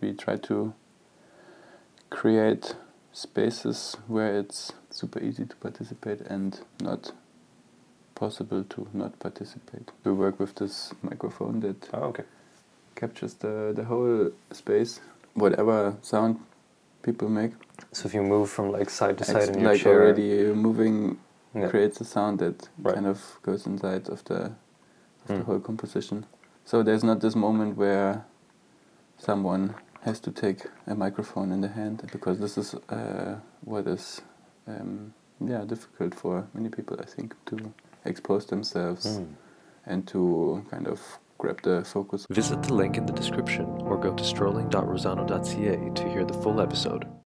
We try to create spaces where it's super easy to participate and not possible to not participate. We work with this microphone that Oh, okay. captures the, the whole space, whatever sound people make. So if you move from like side to side Ex- in your like chair, already moving Yeah. creates a sound that Right. kind of goes inside of the of the Mm. whole composition. So there's not this moment where someone has to take a microphone in the hand because this is uh, what is um, yeah difficult for many people I think to expose themselves Mm. and to kind of grab the focus Visit the link in the description or go to strolling.rosano.ca to hear the full episode.